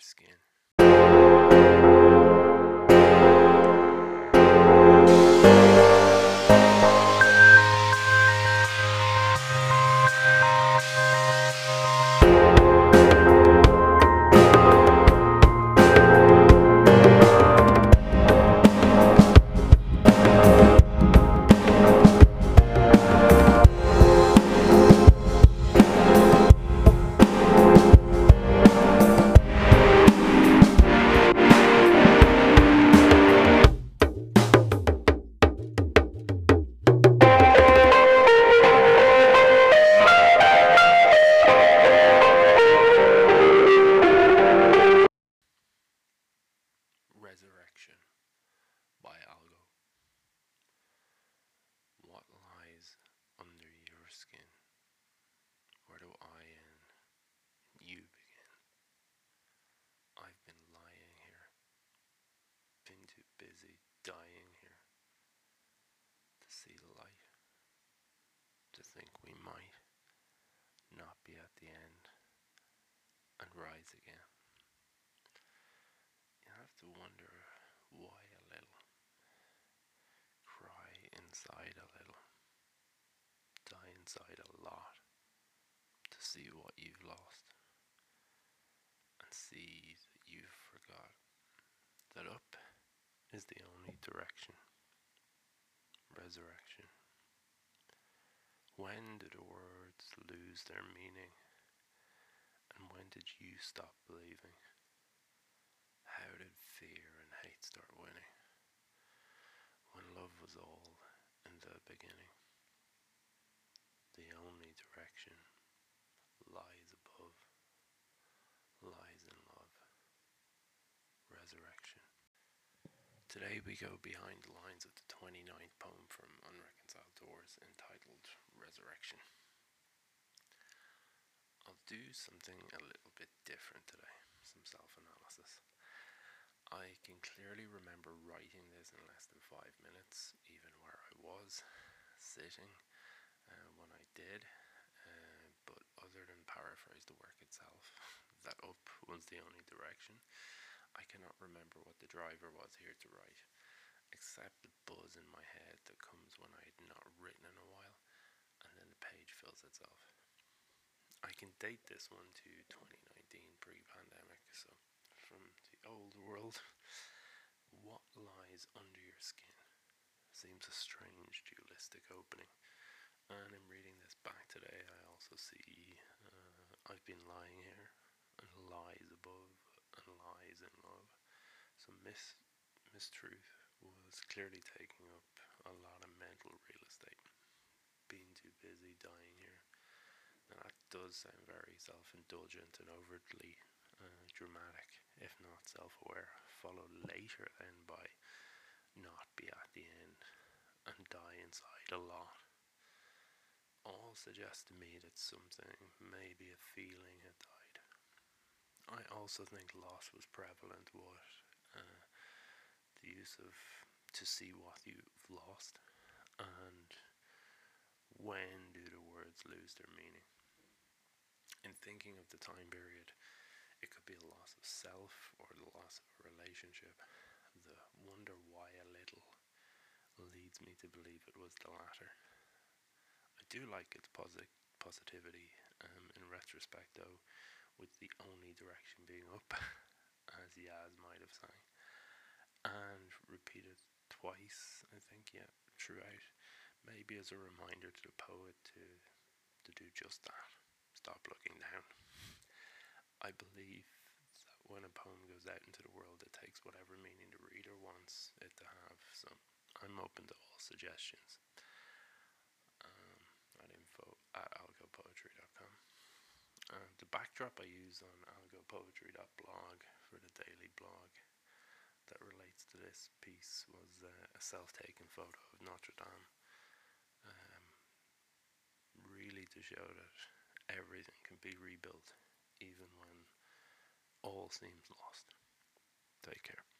skin. Skin? Where do I and you begin? I've been lying here, been too busy dying here to see the light, to think we might not be at the end and rise again. You have to wonder why a little, cry inside a little, die inside a lot to see what you've lost and see that you've forgot that up is the only direction. Resurrection. When do the words lose their meaning? And when did you stop believing? How did fear and hate start winning? When love was all in the beginning. The only direction lies above, lies in love. Resurrection. Today we go behind the lines of the 29th poem from Unreconciled Doors entitled Resurrection. I'll do something a little bit different today, some self analysis. I can clearly remember writing this in less than five minutes, even where I was sitting uh, when I did. Uh, but other than paraphrase the work itself, that up was the only direction. Cannot remember what the driver was here to write, except the buzz in my head that comes when I had not written in a while, and then the page fills itself. I can date this one to 2019 pre pandemic, so from the old world. What lies under your skin seems a strange dualistic opening. And in reading this back today, I also see uh, I've been lying here, and lies above, and lies in love. So mis mistruth was clearly taking up a lot of mental real estate. Being too busy dying here. Now that does sound very self-indulgent and overtly uh, dramatic, if not self-aware. Followed later then by not be at the end and die inside a lot. All suggest to me that something, maybe a feeling, had died. I also think loss was prevalent. What uh, the use of to see what you've lost, and when do the words lose their meaning? In thinking of the time period, it could be a loss of self or the loss of a relationship. The wonder why a little leads me to believe it was the latter. I do like its posit- positivity um, in retrospect, though, with the only direction being up, as Yazz might have sang, repeated twice, I think, yeah, throughout, maybe as a reminder to the poet to to do just that. Stop looking down. I believe that when a poem goes out into the world, it takes whatever meaning the reader wants it to have. So I'm open to all suggestions. Um, at info at algopoetry.com. Uh, the backdrop I use on algopoetry.blog for the daily blog that relates to this piece was uh, a self-taken photo of Notre Dame. Um, really to show that everything can be rebuilt even when all seems lost. Take care.